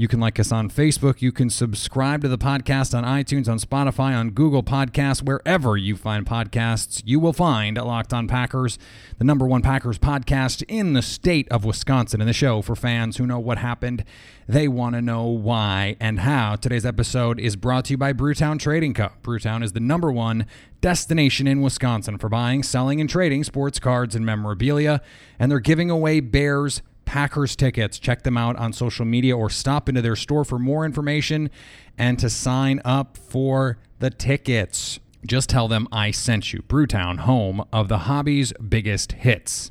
You can like us on Facebook. You can subscribe to the podcast on iTunes, on Spotify, on Google Podcasts, wherever you find podcasts. You will find Locked On Packers, the number one Packers podcast in the state of Wisconsin, and the show for fans who know what happened. They want to know why and how. Today's episode is brought to you by Brewtown Trading Co. Brewtown is the number one destination in Wisconsin for buying, selling, and trading sports cards and memorabilia, and they're giving away Bears Packers tickets. Check them out on social media or stop into their store for more information and to sign up for the tickets. Just tell them I sent you. Brewtown, home of the hobby's biggest hits.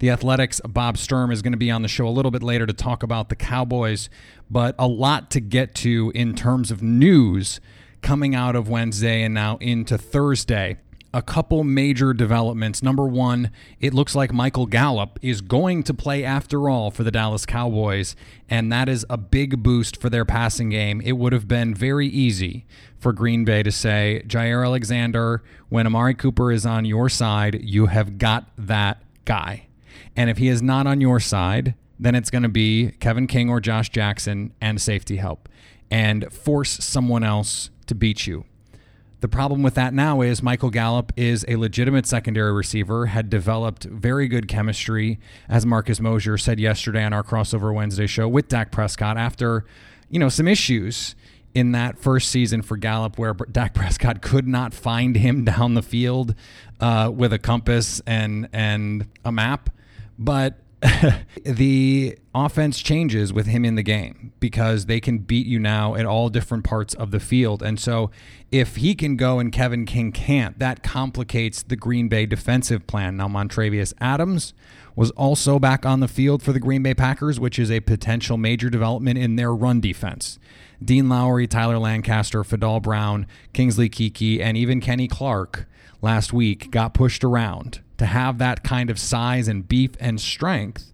The Athletics' Bob Sturm is going to be on the show a little bit later to talk about the Cowboys, but a lot to get to in terms of news coming out of Wednesday and now into Thursday a couple major developments. Number one, it looks like Michael Gallup is going to play after all for the Dallas Cowboys, and that is a big boost for their passing game. It would have been very easy for Green Bay to say, Jaire Alexander, when Amari Cooper is on your side, you have got that guy. And if he is not on your side, then it's going to be Kevin King or Josh Jackson and safety help and force someone else to beat you. The problem with that now is Michael Gallup is a legitimate secondary receiver, had developed very good chemistry, as Marcus Mosher said yesterday on our crossover Wednesday show with Dak Prescott after, you know, some issues in that first season for Gallup where Dak Prescott could not find him down the field uh, with a compass and and a map. But the offense changes with him in the game because they can beat you now at all different parts of the field. And so if he can go and Kevin King can't, that complicates the Green Bay defensive plan. Now, Montravius Adams was also back on the field for the Green Bay Packers, which is a potential major development in their run defense. Dean Lowry, Tyler Lancaster, Fadol Brown, Kingsley Keke, and even Kenny Clark last week got pushed around to have that kind of size and beef and strength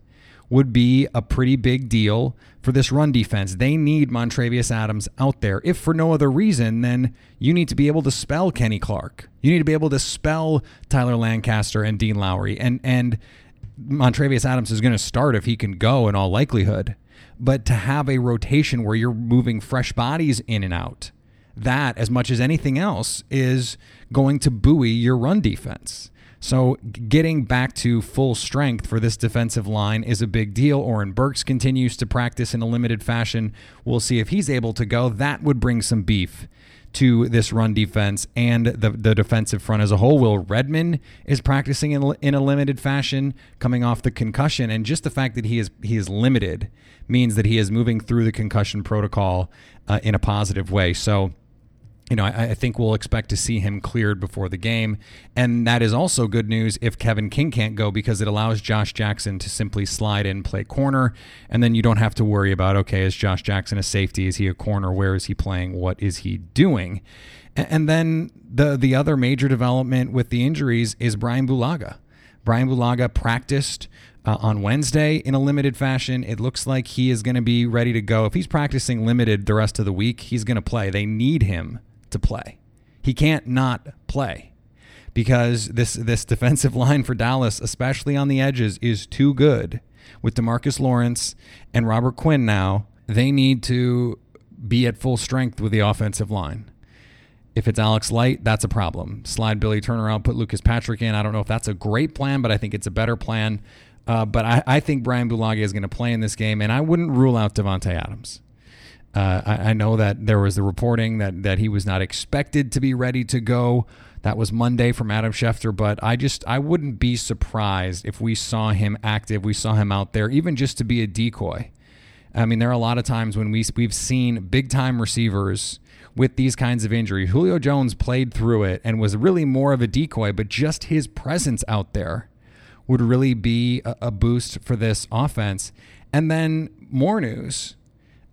would be a pretty big deal for this run defense. They need Montravius Adams out there. If for no other reason, then you need to be able to spell Kenny Clark. You need to be able to spell Tyler Lancaster and Dean Lowry. And and Montravius Adams is going to start if he can go in all likelihood. But to have a rotation where you're moving fresh bodies in and out, that as much as anything else is going to buoy your run defense. So getting back to full strength for this defensive line is a big deal. Oren Burks continues to practice in a limited fashion. We'll see if he's able to go. That would bring some beef to this run defense and the, the defensive front as a whole. Will Redmond is practicing in, in a limited fashion, coming off the concussion, and just the fact that he is he is limited means that he is moving through the concussion protocol uh, in a positive way. So you know, I, I, think we'll expect to see him cleared before the game. And that is also good news if Kevin King can't go because it allows Josh Jackson to simply slide in, play corner. And then you don't have to worry about, okay, is Josh Jackson a safety? Is he a corner? Where is he playing? What is he doing? And, and then the, the other major development with the injuries is Brian Bulaga. Brian Bulaga practiced uh, on Wednesday in a limited fashion. It looks like he is going to be ready to go. If he's practicing limited the rest of the week, he's going to play. They need him to play. He can't not play because this this defensive line for Dallas, especially on the edges, is too good. With Demarcus Lawrence and Robert Quinn now, they need to be at full strength with the offensive line. If it's Alex Light, that's a problem. Slide Billy Turner out, put Lucas Patrick in. I don't know if that's a great plan, but I think it's a better plan. Uh, but I, I, think Brian Bulaga is going to play in this game, and I wouldn't rule out Davante Adams. Uh, I, I, know that there was the reporting that, that he was not expected to be ready to go That was Monday from Adam Schefter, but I just I wouldn't be surprised if we saw him active, we saw him out there, even just to be a decoy. I mean, there are a lot of times when we we've seen big time receivers with these kinds of injuries. Julio Jones played through it and was really more of a decoy, but just his presence out there would really be a, a boost for this offense. And then more news.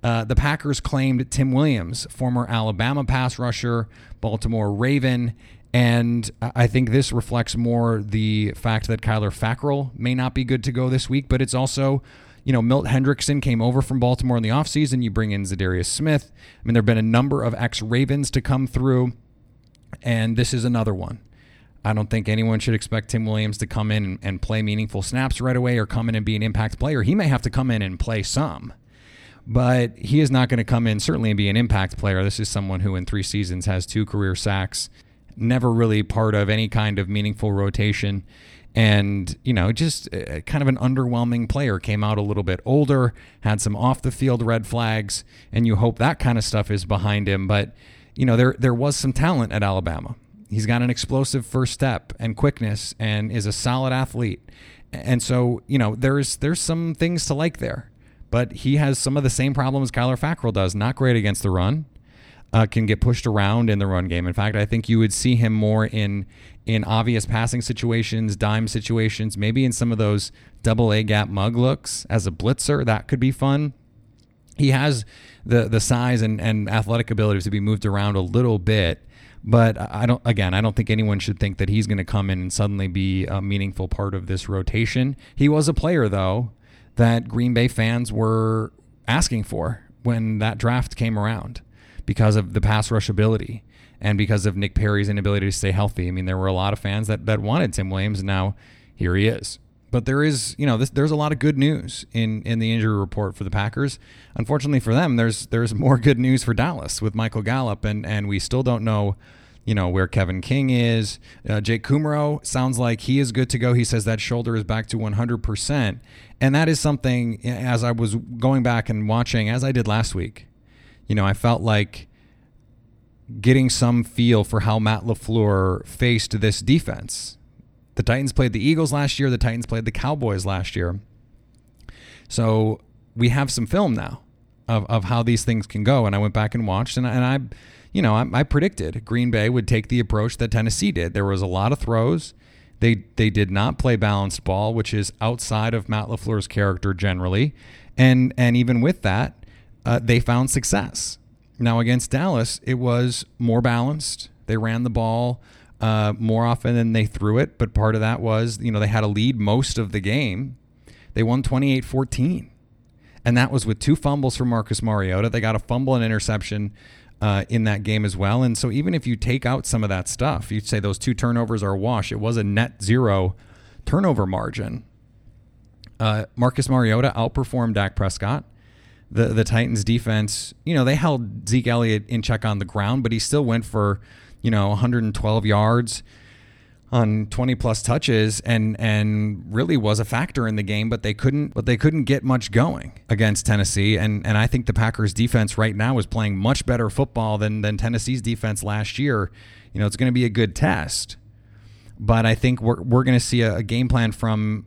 Uh, the Packers claimed Tim Williams, former Alabama pass rusher, Baltimore Raven, and I think this reflects more the fact that Kyler Fackrell may not be good to go this week, but it's also, you know, Milt Hendrickson came over from Baltimore in the offseason. You bring in Za'Darius Smith. I mean, there have been a number of ex Ravens to come through, and this is another one. I don't think anyone should expect Tim Williams to come in and, and play meaningful snaps right away or come in and be an impact player. He may have to come in and play some but he is not going to come in certainly and be an impact player. This is someone who in three seasons has two career sacks never really part of any kind of meaningful rotation. And, you know, just uh, kind of an underwhelming player. Came out a little bit older, had some off the field red flags, and you hope that kind of stuff is behind him. But, you know, there, there was some talent at Alabama. He's got an explosive first step and quickness and is a solid athlete. And so, you know, there's there's some things to like there. But he has some of the same problems Kyler Fackrell does. Not great against the run uh, can get pushed around in the run game. In fact, I think you would see him more in in obvious passing situations, dime situations, maybe in some of those double A gap mug looks as a blitzer. That could be fun. He has the the size and, and athletic abilities to be moved around a little bit, but I don't. Again, I don't think anyone should think that he's going to come in and suddenly be a meaningful part of this rotation. He was a player though that Green Bay fans were asking for when that draft came around because of the pass rush ability and because of Nick Perry's inability to stay healthy. I mean, there were a lot of fans that, that wanted Tim Williams, and now here he is. But there is, you know, this, there's a lot of good news in, in the injury report for the Packers. Unfortunately for them, there's there's more good news for Dallas with Michael Gallup, and and we still don't know, you know, where Kevin King is. Uh, Jake Kumerow sounds like he is good to go. He says that shoulder is back to 100 percent, and that is something. As I was going back and watching, as I did last week, you know, I felt like getting some feel for how Matt LaFleur faced this defense. The Titans played the Eagles last year, the Titans played the Cowboys last year. So we have some film now of, of how these things can go. And I went back and watched, and, and I, you know, I, I predicted Green Bay would take the approach that Tennessee did. There was a lot of throws. They they did not play balanced ball, which is outside of Matt LaFleur's character generally. And and even with that, uh, they found success. Now, against Dallas, it was more balanced. They ran the ball uh, more often than they threw it, but part of that was, you know, they had a lead most of the game. They won 28 14. And that was with two fumbles from Marcus Mariota. They got a fumble and interception uh, in that game as well. And so, even if you take out some of that stuff, you'd say those two turnovers are a wash. It was a net zero turnover margin. Uh, Marcus Mariota outperformed Dak Prescott the the Titans defense, you know, they held Zeke Elliott in check on the ground, but he still went for, you know, 112 yards on 20 plus touches and and really was a factor in the game but they couldn't but they couldn't get much going against Tennessee and and I think the Packers defense right now is playing much better football than than Tennessee's defense last year you know it's going to be a good test but I think we're we're going to see a, a game plan from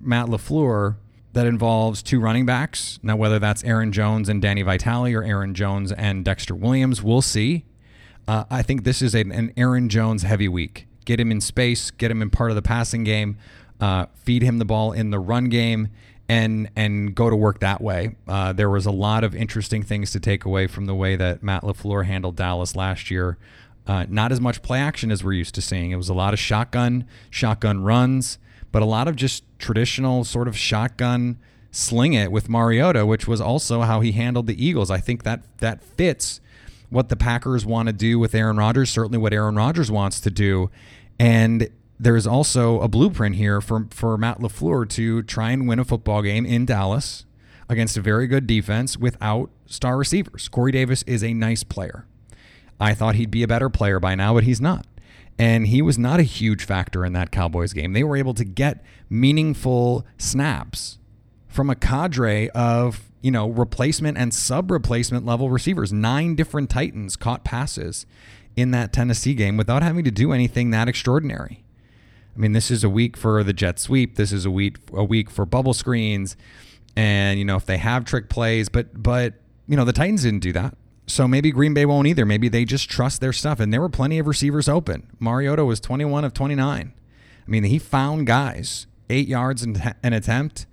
Matt LaFleur that involves two running backs. Now, whether that's Aaron Jones and Danny Vitale or Aaron Jones and Dexter Williams, we'll see. Uh, I think this is a, an Aaron Jones heavy week. Get him in space, get him in part of the passing game, uh, feed him the ball in the run game, and and go to work that way. Uh, there was a lot of interesting things to take away from the way that Matt LaFleur handled Dallas last year. Uh, not as much play action as we're used to seeing. It was a lot of shotgun, shotgun runs but a lot of just traditional sort of shotgun sling it with Mariota, which was also how he handled the Eagles. I think that that fits what the Packers want to do with Aaron Rodgers, certainly what Aaron Rodgers wants to do. And there's also a blueprint here for, for Matt LaFleur to try and win a football game in Dallas against a very good defense without star receivers. Corey Davis is a nice player. I thought he'd be a better player by now, but he's not and he was not a huge factor in that Cowboys game. They were able to get meaningful snaps from a cadre of, you know, replacement and sub replacement level receivers. Nine different Titans caught passes in that Tennessee game without having to do anything that extraordinary. I mean, this is a week for the jet sweep. This is a week a week for bubble screens, and you know if they have trick plays, but but you know the Titans didn't do that. So maybe Green Bay won't either. Maybe they just trust their stuff. And there were plenty of receivers open. Mariota was 21 of 29. I mean, he found guys, eight yards in an attempt,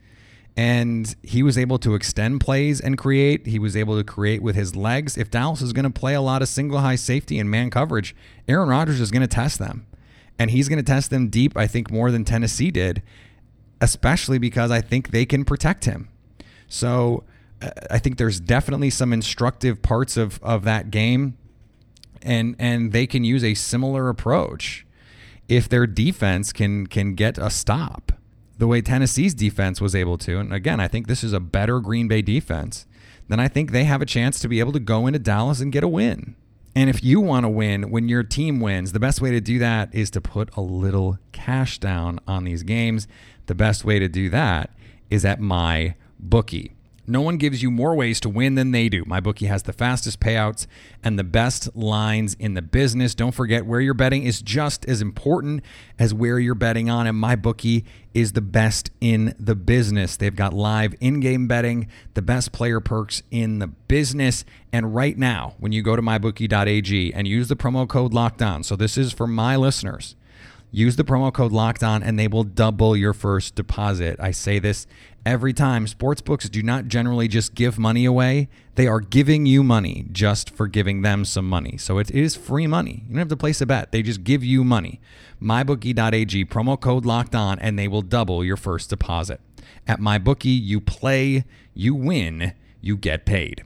and he was able to extend plays and create. He was able to create with his legs. If Dallas is going to play a lot of single high safety and man coverage, Aaron Rodgers is going to test them. And he's going to test them deep, I think, more than Tennessee did, especially because I think they can protect him. So uh, I think there's definitely some instructive parts of, of that game, and and they can use a similar approach if their defense can can get a stop the way Tennessee's defense was able to. And again, I think this is a better Green Bay defense. Then I think they have a chance to be able to go into Dallas and get a win. And if you want to win when your team wins, the best way to do that is to put a little cash down on these games. The best way to do that is at my bookie. No one gives you more ways to win than they do. My bookie has the fastest payouts and the best lines in the business. Don't forget where you're betting is just as important as where you're betting on, and my bookie is the best in the business. They've got live in-game betting, the best player perks in the business, and right now, when you go to mybookie.ag and use the promo code lockdown. So this is for my listeners. Use the promo code locked on and they will double your first deposit. I say this every time. Sportsbooks do not generally just give money away, they are giving you money just for giving them some money. So it is free money. You don't have to place a bet, they just give you money. MyBookie.ag, promo code locked on, and they will double your first deposit. At MyBookie, you play, you win, you get paid.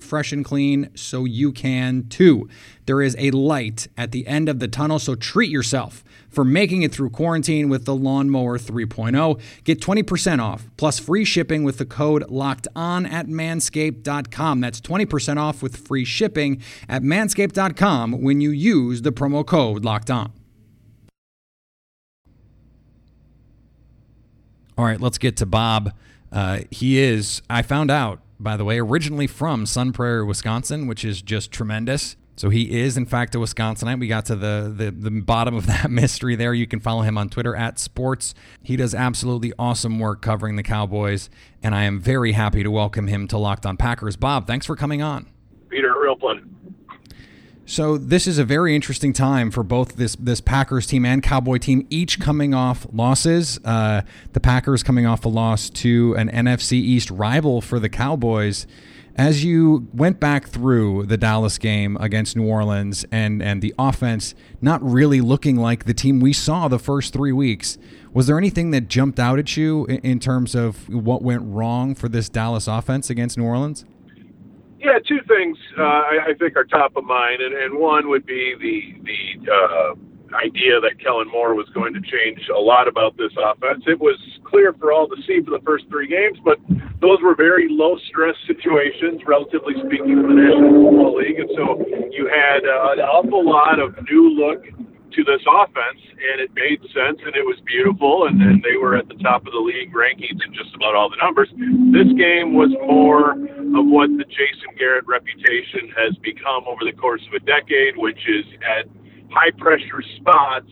fresh and clean so you can too. There is a light at the end of the tunnel, so treat yourself for making it through quarantine with the Lawnmower 3.0. Get 20% off plus free shipping with the code locked on at manscaped.com. That's 20% off with free shipping at manscaped.com when you use the promo code locked on. All right, let's get to Bob. Uh, he is, I found out, by the way, originally from Sun Prairie, Wisconsin, which is just tremendous. So he is, in fact, a Wisconsinite. We got to the, the, the bottom of that mystery there. You can follow him on Twitter at sports. He does absolutely awesome work covering the Cowboys, and I am very happy to welcome him to Locked On Packers. Bob, thanks for coming on. Peter, real pleasure. So this is a very interesting time for both this this Packers team and Cowboy team, each coming off losses. Uh, the Packers coming off a loss to an NFC East rival for the Cowboys. As you went back through the Dallas game against New Orleans and and the offense not really looking like the team we saw the first three weeks, was there anything that jumped out at you in, in terms of what went wrong for this Dallas offense against New Orleans? Yeah, two things uh, I, I think are top of mind, and, and one would be the the uh, idea that Kellen Moore was going to change a lot about this offense. It was clear for all to see for the first three games, but those were very low stress situations, relatively speaking, for the National Football League, and so you had uh, an awful lot of new look to this offense, and it made sense, and it was beautiful, and, and they were at the top of the league rankings in just about all the numbers. This game was more of what the Jason Garrett reputation has become over the course of a decade, which is at high pressure spots,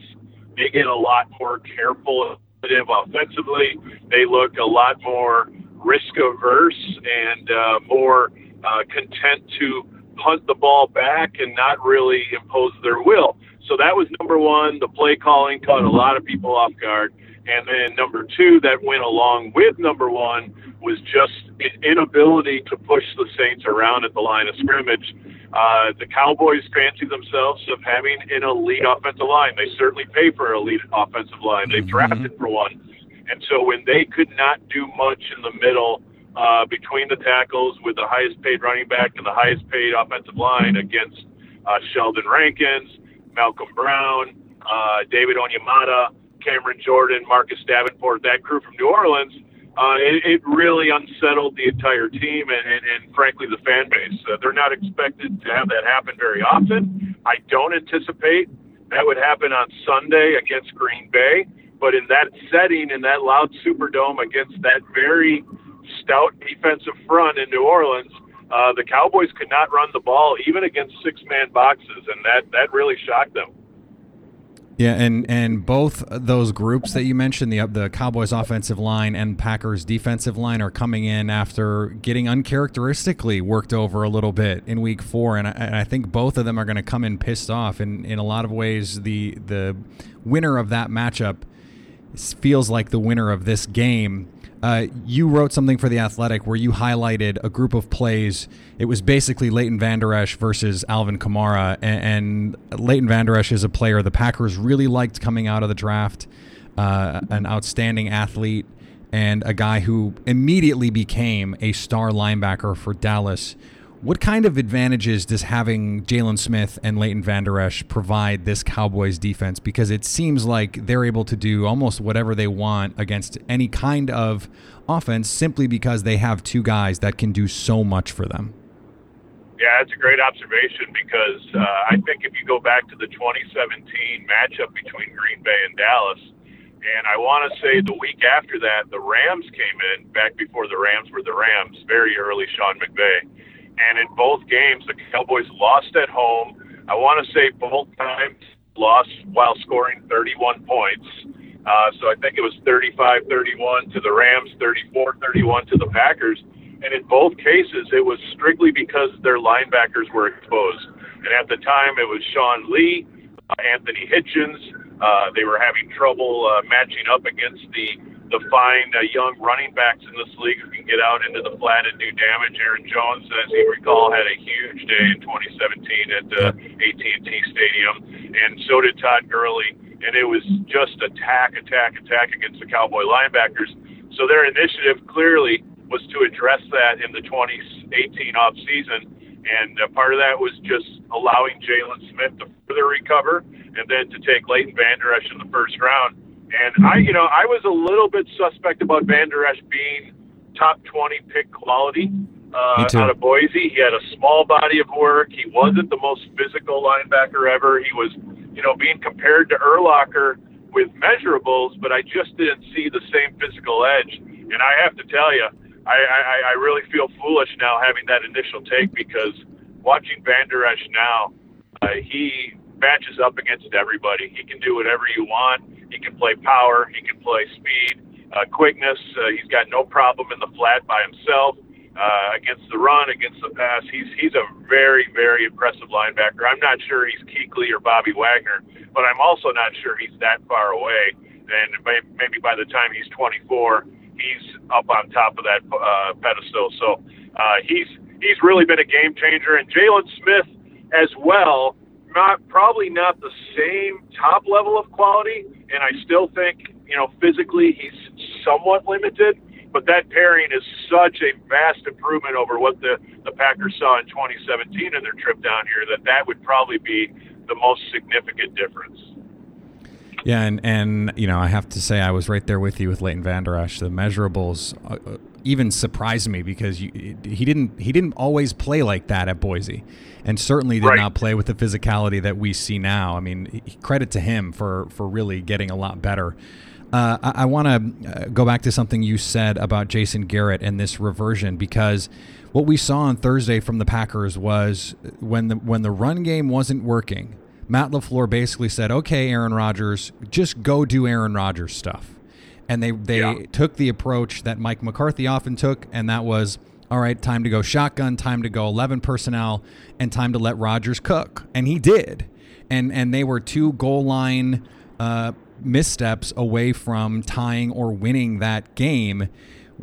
they get a lot more careful offensively. They look a lot more risk averse and uh, more uh, content to punt the ball back and not really impose their will. So that was number one. The play calling caught a lot of people off guard. And then number two, that went along with number one, was just an inability to push the Saints around at the line of scrimmage. Uh, the Cowboys fancy themselves of having an elite offensive line. They certainly pay for an elite offensive line. They've mm-hmm. drafted for one. And so when they could not do much in the middle uh, between the tackles with the highest paid running back and the highest paid offensive line against uh, Sheldon Rankins, Malcom Brown, uh, David Onyemata, Cameron Jordan, Marcus Davenport, that crew from New Orleans, uh, it, it really unsettled the entire team and, and, and frankly the fan base. Uh, they're not expected to have that happen very often. I don't anticipate that would happen on Sunday against Green Bay, but in that setting, in that loud Superdome against that very stout defensive front in New Orleans, uh, the Cowboys could not run the ball even against six-man boxes, and that that really shocked them. Yeah, and and both those groups that you mentioned, the the Cowboys offensive line and Packers defensive line, are coming in after getting uncharacteristically worked over a little bit in Week Four, and I, and I think both of them are going to come in pissed off. And in a lot of ways, the the winner of that matchup feels like the winner of this game uh, you wrote something for the Athletic where you highlighted a group of plays. It was basically Leighton Vander Esch versus Alvin Kamara, and, and Leighton Vander Esch is a player the Packers really liked coming out of the draft. Uh, an outstanding athlete and a guy who immediately became a star linebacker for Dallas. What kind of advantages does having Jaylon Smith and Leighton Vander Esch provide this Cowboys defense? Because it seems like they're able to do almost whatever they want against any kind of offense simply because they have two guys that can do so much for them. Yeah, it's a great observation because uh, I think if you go back to the 2017 matchup between Green Bay and Dallas, and I want to say the week after that, the Rams came in, back before the Rams were the Rams, very early Sean McVay and in both games, the Cowboys lost at home. I want to say both times lost while scoring 31 points. Uh, so I think it was 35 31 to the Rams, 34 31 to the Packers. And in both cases, it was strictly because their linebackers were exposed. And at the time, it was Sean Lee, uh, Anthony Hitchens. Uh, they were having trouble uh, matching up against the the find uh, young running backs in this league who can get out into the flat and do damage. Aaron Jones, as you recall, had a huge day in 2017 at uh, AT&T Stadium, and so did Todd Gurley. And it was just attack, attack, attack against the Cowboy linebackers. So their initiative clearly was to address that in the 2018 off season. And uh, part of that was just allowing Jaylon Smith to further recover and then to take Leighton Vander Esch in the first round and I, you know, I was a little bit suspect about Vander Esch being top 20 pick quality uh, out of Boise. He had a small body of work. He wasn't the most physical linebacker ever. He was, you know, being compared to Urlacher with measurables, but I just didn't see the same physical edge. And I have to tell you, I, I, I really feel foolish now having that initial take because watching Vander Esch now, uh, he matches up against everybody. He can do whatever you want he can play power. He can play speed, uh, quickness. Uh, he's got no problem in the flat by himself. Uh, against the run, against the pass, he's he's a very very impressive linebacker. I'm not sure he's Kuechly or Bobby Wagner, but I'm also not sure he's that far away. And maybe by the time he's 24, he's up on top of that uh, pedestal. So uh, he's he's really been a game changer. And Jaylon Smith as well not probably not the same top level of quality, and I still think you know physically he's somewhat limited. But that pairing is such a vast improvement over what the the Packers saw in 2017 in their trip down here that that would probably be the most significant difference. Yeah, and and you know I have to say I was right there with you with Leighton Vander Esch. The measurables uh, uh, even surprised me because you, he didn't he didn't always play like that at Boise, and certainly did right. not play with the physicality that we see now. I mean, credit to him for for really getting a lot better. Uh, I, I want to uh, go back to something you said about Jason Garrett and this reversion because what we saw on Thursday from the Packers was when the when the run game wasn't working Matt LaFleur basically said, okay, Aaron Rodgers, just go do Aaron Rodgers stuff. And they they Yeah. took the approach that Mike McCarthy often took, and that was. All right, time to go shotgun, time to go 11 personnel, and time to let Rodgers cook. And he did. And and they were two goal line uh, missteps away from tying or winning that game.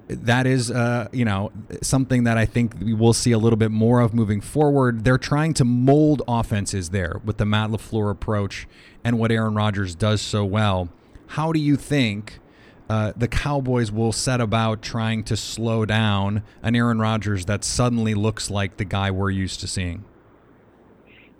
That is, uh, you know, something that I think we will see a little bit more of moving forward. They're trying to mold offenses there with the Matt LaFleur approach and what Aaron Rodgers does so well. How do you think uh, the Cowboys will set about trying to slow down an Aaron Rodgers that suddenly looks like the guy we're used to seeing?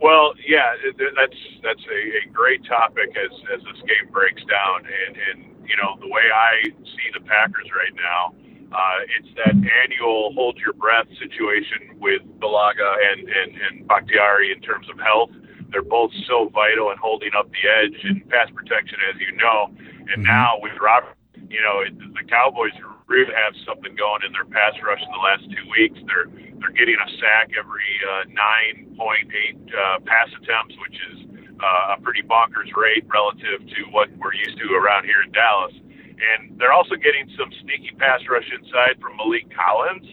Well, yeah, that's that's a, a great topic as as this game breaks down, and and you know the way I see the Packers right now, uh, it's that annual hold your breath situation with Bulaga and and and Bakhtiari in terms of health. They're both so vital in holding up the edge and pass protection, as you know. And now with Robert, you know the Cowboys really have something going in their pass rush in the last two weeks. They're they're getting a sack every uh, 9.8 uh, pass attempts, which is uh, a pretty bonkers rate relative to what we're used to around here in Dallas. And they're also getting some sneaky pass rush inside from Maliek Collins.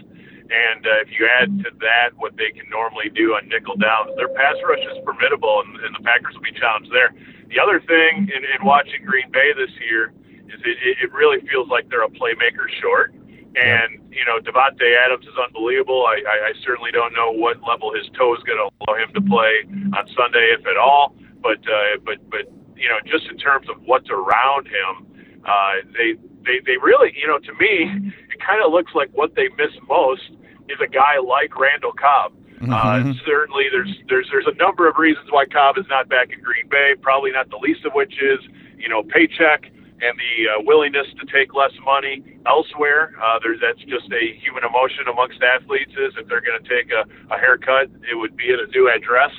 And uh, if you add to that what they can normally do on nickel downs, their pass rush is formidable, and, and the Packers will be challenged there. The other thing in, in watching Green Bay this year is it, it really feels like they're a playmaker short. And you know, Davante Adams is unbelievable. I, I, I certainly don't know what level his toe is going to allow him to play on Sunday, if at all. But uh, but but you know, just in terms of what's around him, uh, they they they really you know to me it kind of looks like what they miss most is a guy like Randall Cobb. Uh, certainly, there's there's there's a number of reasons why Cobb is not back in Green Bay. Probably not the least of which is you know paycheck and the uh, willingness to take less money elsewhere. Uh, there's that's just a human emotion amongst athletes. Is if they're going to take a, a haircut, it would be at a new address,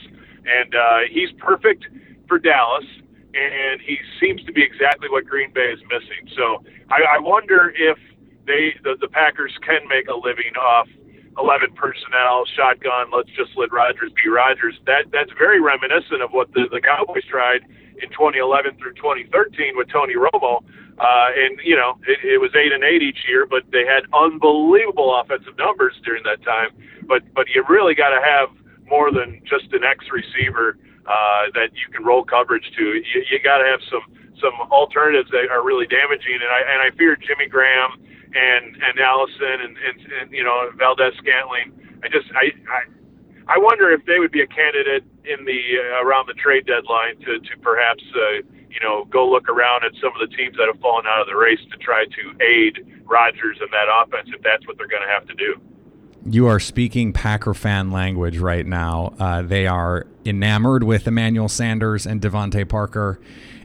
and uh, he's perfect for Dallas. And he seems to be exactly what Green Bay is missing. So I, I wonder if they the, the Packers can make a living off 11 personnel, shotgun. Let's just let Rodgers be Rodgers. That that's very reminiscent of what the, the Cowboys tried in 2011 through 2013 with Tony Romo. Uh, and you know, it, it was eight and eight each year, but they had unbelievable offensive numbers during that time. But but you really got to have more than just an X receiver uh, that you can roll coverage to. You, you got to have some some alternatives that are really damaging. And I and I fear Jimmy Graham and and Allison and, and, and you know Valdes-Scantling. I just I, I I wonder if they would be a candidate in the uh, around the trade deadline to to perhaps uh, you know go look around at some of the teams that have fallen out of the race to try to aid Rodgers in that offense if that's what they're going to have to do. You are speaking Packer fan language right now. Uh, they are enamored with Emmanuel Sanders and DeVante Parker.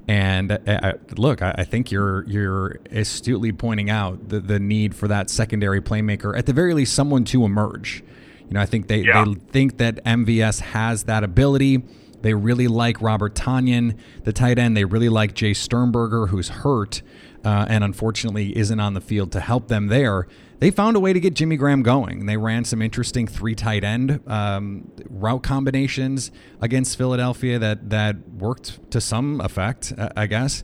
And uh, uh, look, I, I think you're you're astutely pointing out the, the need for that secondary playmaker, at the very least, someone to emerge. You know, I think they, Yeah. they think that MVS has that ability. They really like Robert Tonyan, the tight end. They really like Jace Sternberger, who's hurt uh, and unfortunately isn't on the field to help them there. They found a way to get Jimmy Graham going. They ran some interesting three tight end um, route combinations against Philadelphia that that worked to some effect, I guess.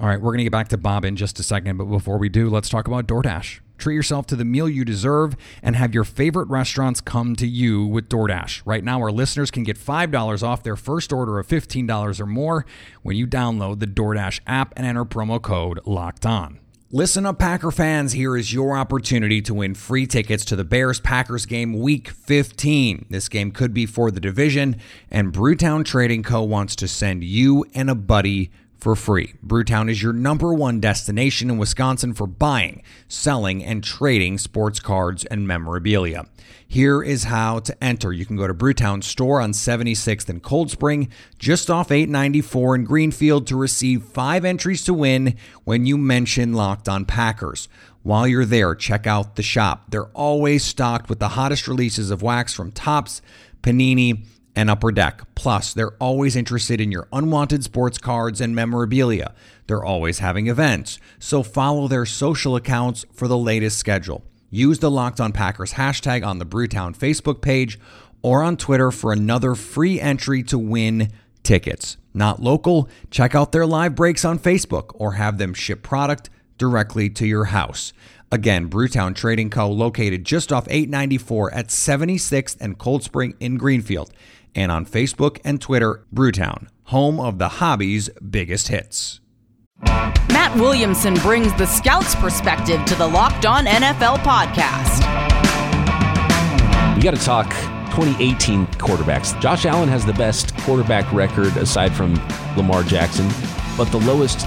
All right, we're going to get back to Bob in just a second, but before we do, let's talk about DoorDash. Treat yourself to the meal you deserve and have your favorite restaurants come to you with DoorDash. Right now, our listeners can get $5 off their first order of $15 or more when you download the DoorDash app and enter promo code LOCKED ON. Listen up, Packer fans. Here is your opportunity to win free tickets to the Bears Packers game week 15. This game could be for the division, and Brewtown Trading Co. wants to send you and a buddy for free. Brewtown is your number one destination in Wisconsin for buying, selling, and trading sports cards and memorabilia. Here is how to enter. You can go to Brewtown store on 76th and Cold Spring, just off 894 in Greenfield to receive five entries to win when you mention Locked on Packers. While you're there, check out the shop. They're always stocked with the hottest releases of wax from Topps, Panini, and Upper Deck. Plus, they're always interested in your unwanted sports cards and memorabilia. They're always having events, so follow their social accounts for the latest schedule. Use the Locked On Packers hashtag on the Brewtown Facebook page or on Twitter for another free entry to win tickets. Not local? Check out their live breaks on Facebook or have them ship product directly to your house. Again, Brewtown Trading Co., located just off 894 at 76th and Cold Spring in Greenfield, and on Facebook and Twitter, Brewtown, home of the hobby's biggest hits. Matt Williamson brings the scout's perspective to the Locked On NFL podcast. We got to talk 2018 quarterbacks. Josh Allen has the best quarterback record aside from Lamar Jackson, but the lowest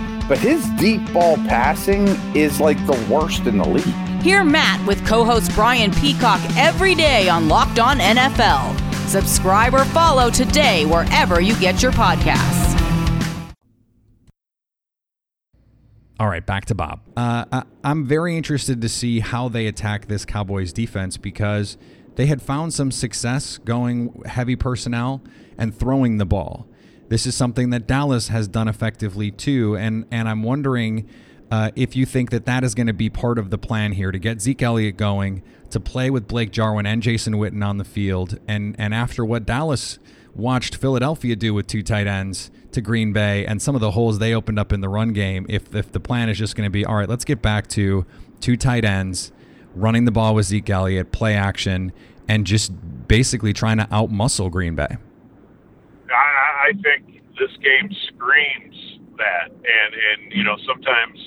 But his deep ball passing is like the worst in the league. Hear Matt with co host Brian Peacock every day on Locked On NFL. Subscribe or follow today wherever you get your podcasts. All right, back to Bob. Uh, I, I'm very interested to see how they attack this Cowboys defense because they had found some success going heavy personnel and throwing the ball. This is something that Dallas has done effectively too, and and I'm wondering uh, if you think that that is going to be part of the plan here to get Zeke Elliott going, to play with Blake Jarwin and Jason Witten on the field, and and after what Dallas watched Philadelphia do with two tight ends to Green Bay and some of the holes they opened up in the run game, if if the plan is just going to be all right, let's get back to two tight ends, running the ball with Zeke Elliott, play action, and just basically trying to outmuscle Green Bay. I, think this game screams that, and and you know sometimes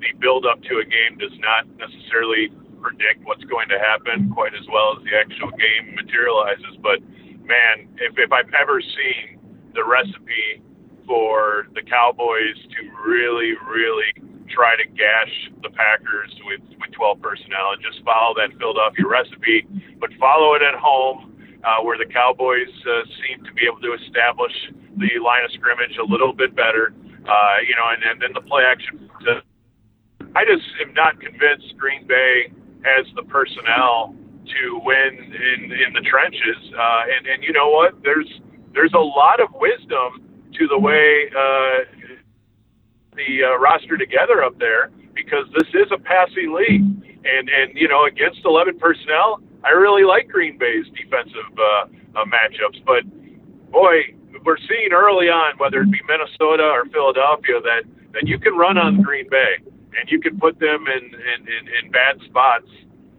the build up to a game does not necessarily predict what's going to happen quite as well as the actual game materializes. But man, if if I've ever seen the recipe for the Cowboys to really, really try to gash the Packers with, with 12 personnel and just follow that Philadelphia recipe, but follow it at home uh, where the Cowboys uh, seem to be able to establish the line of scrimmage a little bit better. Uh, you know, and, and then the play action. To, I just am not convinced Green Bay has the personnel to win in in the trenches. Uh, and and you know what? There's there's a lot of wisdom to the way uh, the uh, roster together up there because this is a passing league. And and you know against 11 personnel, I really like Green Bay's defensive uh, uh, matchups. But boy, we're seeing early on, whether it be Minnesota or Philadelphia, that that you can run on Green Bay and you can put them in in, in, in bad spots.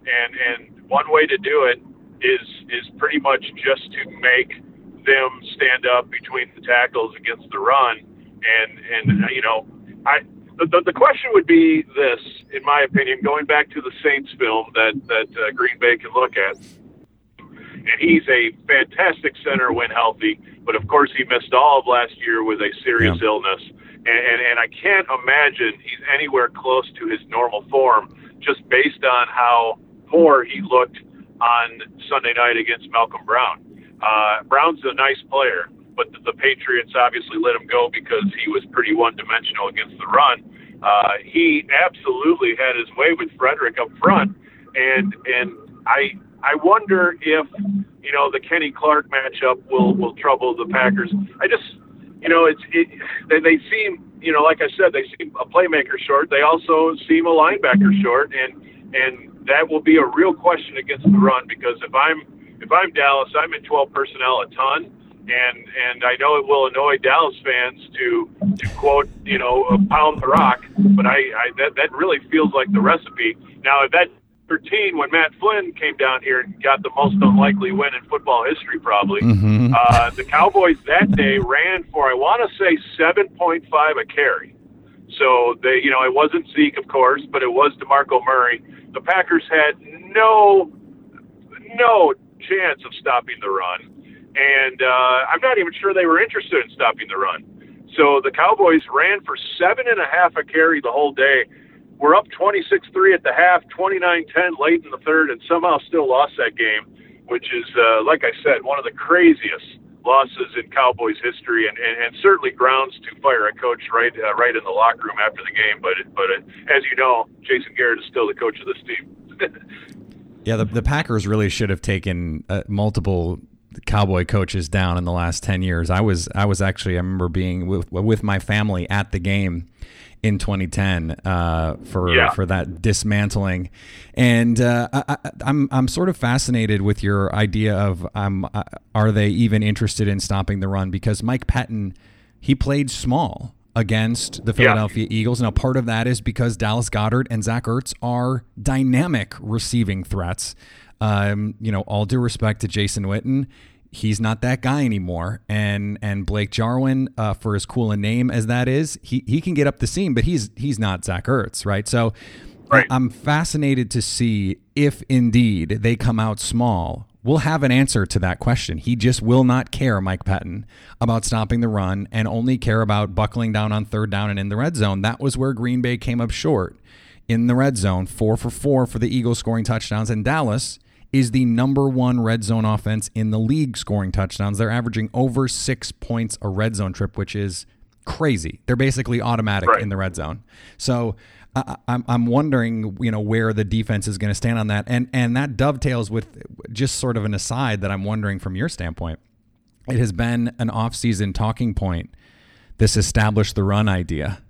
And and one way to do it is is pretty much just to make them stand up between the tackles against the run. And and you know, I the, the question would be this, in my opinion, going back to the Saints film that that uh, Green Bay can look at. And he's a fantastic center when healthy, but of course he missed all of last year with a serious yeah. illness. And, and and I can't imagine he's anywhere close to his normal form, just based on how poor he looked on Sunday night against Malcom Brown. Uh, Brown's a nice player, but the, Patriots obviously let him go because he was pretty one-dimensional against the run. Uh, he absolutely had his way with Frederick up front, and and I I wonder if you know the Kenny Clark matchup will will trouble the Packers. I just you know it's it they, they seem you know like I said they seem a playmaker short. They also seem a linebacker short, and and that will be a real question against the run because if I'm if I'm Dallas, I'm in 12 personnel a ton, and and I know it will annoy Dallas fans to to quote you know pound the rock, but I, I that that really feels like the recipe. Now if that 13 when Matt Flynn came down here and got the most unlikely win in football history, probably. Mm-hmm. Uh, the Cowboys that day ran for I want to say 7.5 a carry. So they, you know, it wasn't Zeke, of course, but it was Demarco Murray. The Packers had no, no chance of stopping the run. And uh, I'm not even sure they were interested in stopping the run. So the Cowboys ran for seven and a half a carry the whole day. We're up 26 3 at the half, 29 10 late in the third, and somehow still lost that game, which is, uh, like I said, one of the craziest losses in Cowboys history, and, and, and certainly grounds to fire a coach right uh, right in the locker room after the game. But but uh, as you know, Jason Garrett is still the coach of this team. yeah, the the Packers really should have taken uh, multiple cowboy coaches down in the last 10 years. I was I was actually I remember being with with my family at the game in 2010 uh, for yeah. for that dismantling, and uh, I, am I'm, I'm sort of fascinated with your idea of um, uh, are they even interested in stopping the run because Mike Pettine he played small against the Philadelphia yeah. Eagles. Now, part of that is because Dallas Goedert and Zach Ertz are dynamic receiving threats. Um, you know, all due respect to Jason Witten, he's not that guy anymore. And and Blake Jarwin, uh, for as cool a name as that is, he he can get up the seam, but he's he's not Zach Ertz, right? So. Right. I'm fascinated to see if indeed they come out small. We'll have an answer to that question. He just will not care, Mike Pettine, about stopping the run and only care about buckling down on third down and in the red zone. That was where Green Bay came up short in the red zone, four for four for the Eagles scoring touchdowns. And Dallas, is the number one red zone offense in the league scoring touchdowns. They're averaging over six points a red zone trip, which is crazy. They're basically automatic right. in the red zone. So I, I'm I'm wondering, you know, where the defense is going to stand on that, and and that dovetails with just sort of an aside that I'm wondering from your standpoint. It has been an off-season talking point. This established the run idea.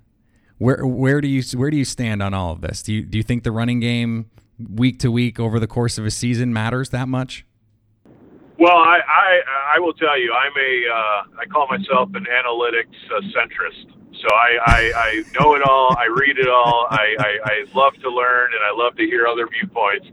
Where where do you where do you stand on all of this? Do you do you think the running game week to week over the course of a season matters that much? Well, I, I, I will tell you, I'm a uh, I call myself an analytics uh, centrist. So I, I, I know it all. I read it all. I, I, I love to learn and I love to hear other viewpoints.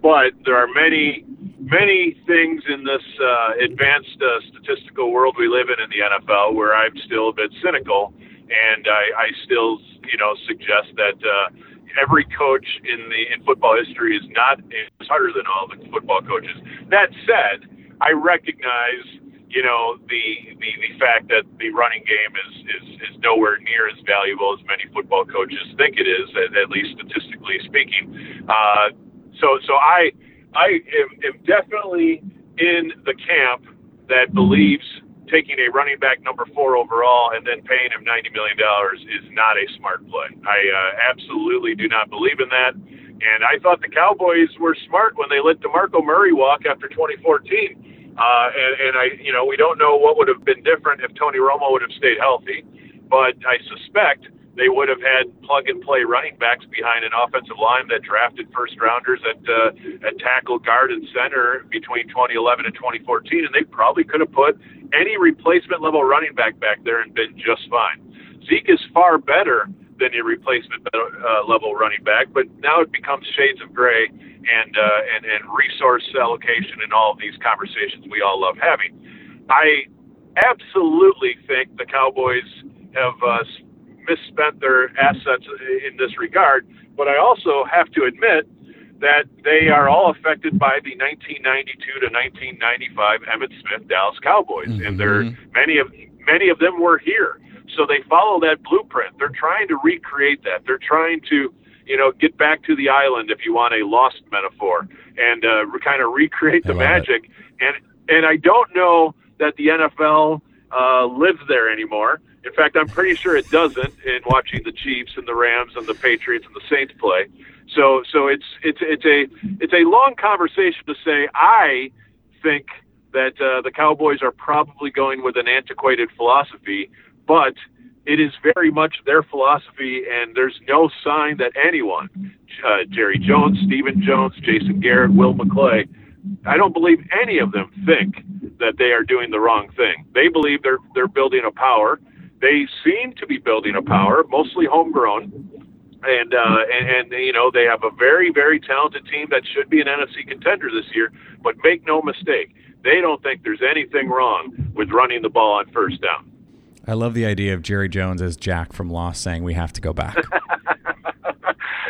But there are many, many things in this uh, advanced uh, statistical world we live in in the NFL where I'm still a bit cynical, and I, I still, you know, suggest that. Uh, every coach in the in football history is not is harder than all the football coaches. That said, I recognize you know the the, the fact that the running game is, is is nowhere near as valuable as many football coaches think it is, at, at least statistically speaking. Uh, so so I I am, am definitely in the camp that believes taking a running back number four overall and then paying him $90 million is not a smart play. I uh, absolutely do not believe in that. And I thought the Cowboys were smart when they let DeMarco Murray walk after 2014. Uh, and, and I, you know, we don't know what would have been different if Tony Romo would have stayed healthy, but I suspect – they would have had plug and play running backs behind an offensive line that drafted first rounders at uh, at tackle, guard, and center between 2011 and 2014, and they probably could have put any replacement level running back back there and been just fine. Zeke is far better than a replacement uh, level running back, but now it becomes shades of gray and uh, and and resource allocation and all of these conversations we all love having. I absolutely think the Cowboys have uh, misspent their assets in this regard. But I also have to admit that they are all affected by the 1992 to 1995 Emmitt Smith Dallas Cowboys, mm-hmm. and they're many of many of them were here, so they follow that blueprint. They're trying to recreate that. They're trying to you know get back to the island, if you want a lost metaphor, and uh, kind of recreate the magic. It. And and I don't know that the NFL uh, lives there anymore. In fact, I'm pretty sure it doesn't in watching the Chiefs and the Rams and the Patriots and the Saints play. So, so it's it's it's a it's a long conversation to say I think that uh, the Cowboys are probably going with an antiquated philosophy, but it is very much their philosophy, and there's no sign that anyone, uh, Jerry Jones, Stephen Jones, Jason Garrett, Will McClay, I don't believe any of them think that they are doing the wrong thing. They believe they're they're building a power they seem to be building a power, mostly homegrown, and uh, and, and you know they have a very very talented team that should be an NFC contender this year. But make no mistake, they don't think there's anything wrong with running the ball on first down. I love the idea of Jerry Jones as Jack from Lost saying we have to go back.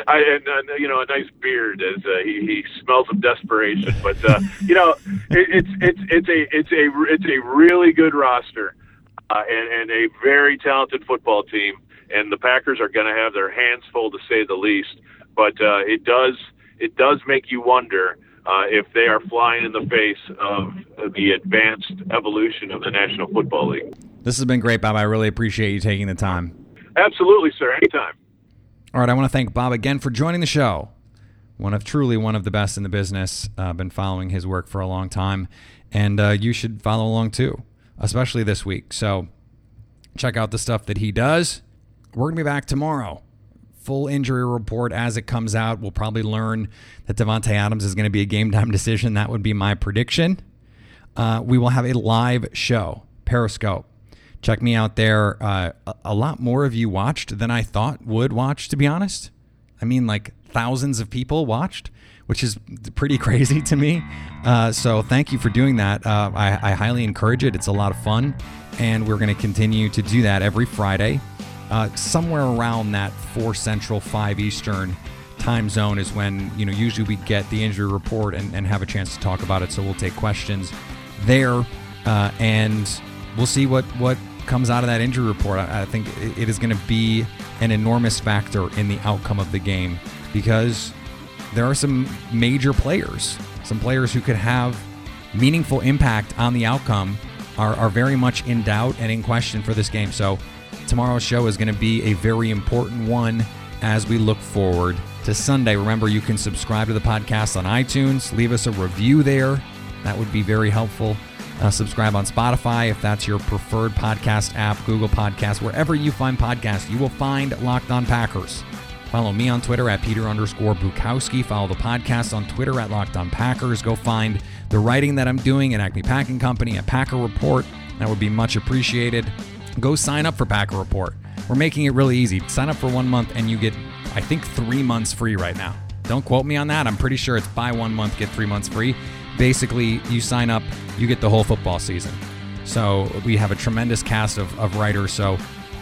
I, and uh, you know a nice beard as uh, he, he smells of desperation. But uh, you know it, it's it's it's a it's a it's a really good roster uh, and, and a very talented football team. And the Packers are going to have their hands full, to say the least. But uh, it does it does make you wonder uh, if they are flying in the face of the advanced evolution of the National Football League. This has been great, Bob. I really appreciate you taking the time. Absolutely, sir. Anytime. All right, I want to thank Bob again for joining the show. One of truly one of the best in the business. I've uh, been following his work for a long time, and uh, you should follow along too, especially this week. So check out the stuff that he does. We're gonna be back tomorrow. Full injury report as it comes out. We'll probably learn that Davante Adams is going to be a game time decision. That would be my prediction. Uh, we will have a live show, Periscope check me out there. Uh, a lot more of you watched than I thought would watch, to be honest. I mean, like thousands of people watched, which is pretty crazy to me. Uh, so thank you for doing that. Uh, I, I, highly encourage it. It's a lot of fun, and we're going to continue to do that every Friday. Uh, somewhere around that four Central, five Eastern time zone is when you know usually we get the injury report and, and have a chance to talk about it. So we'll take questions there, uh, and we'll see what what comes out of that injury report, I, think it is going to be an enormous factor in the outcome of the game because there are some major players, some players who could have meaningful impact on the outcome are, are very much in doubt and in question for this game. So tomorrow's show is going to be a very important one as we look forward to Sunday. Remember, you can subscribe to the podcast on iTunes, leave us a review there. That would be very helpful. Uh, subscribe on Spotify if that's your preferred podcast app, Google Podcast, wherever you find podcasts, you will find Locked On Packers. Follow me on Twitter at Peter underscore Bukowski. Follow the podcast on Twitter at Locked On Packers. Go find the writing that I'm doing at Acme Packing Company at Packer Report. That would be much appreciated. Go sign up for Packer Report. We're making it really easy. Sign up for one month and you get, I think, three months free right now. Don't quote me on that. I'm pretty sure it's buy one month, get three months free basically you sign up, you get the whole football season. So we have a tremendous cast of, of writers. So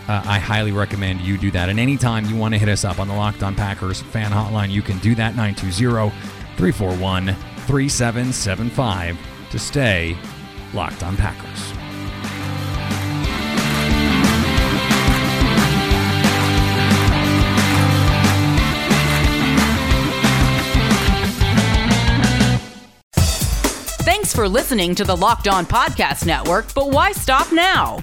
uh, I highly recommend you do that. And anytime you want to hit us up on the Locked On Packers fan hotline, you can do that 920 341 3775 to stay locked on Packers. Thanks for listening to the Locked On Podcast Network, but why stop now?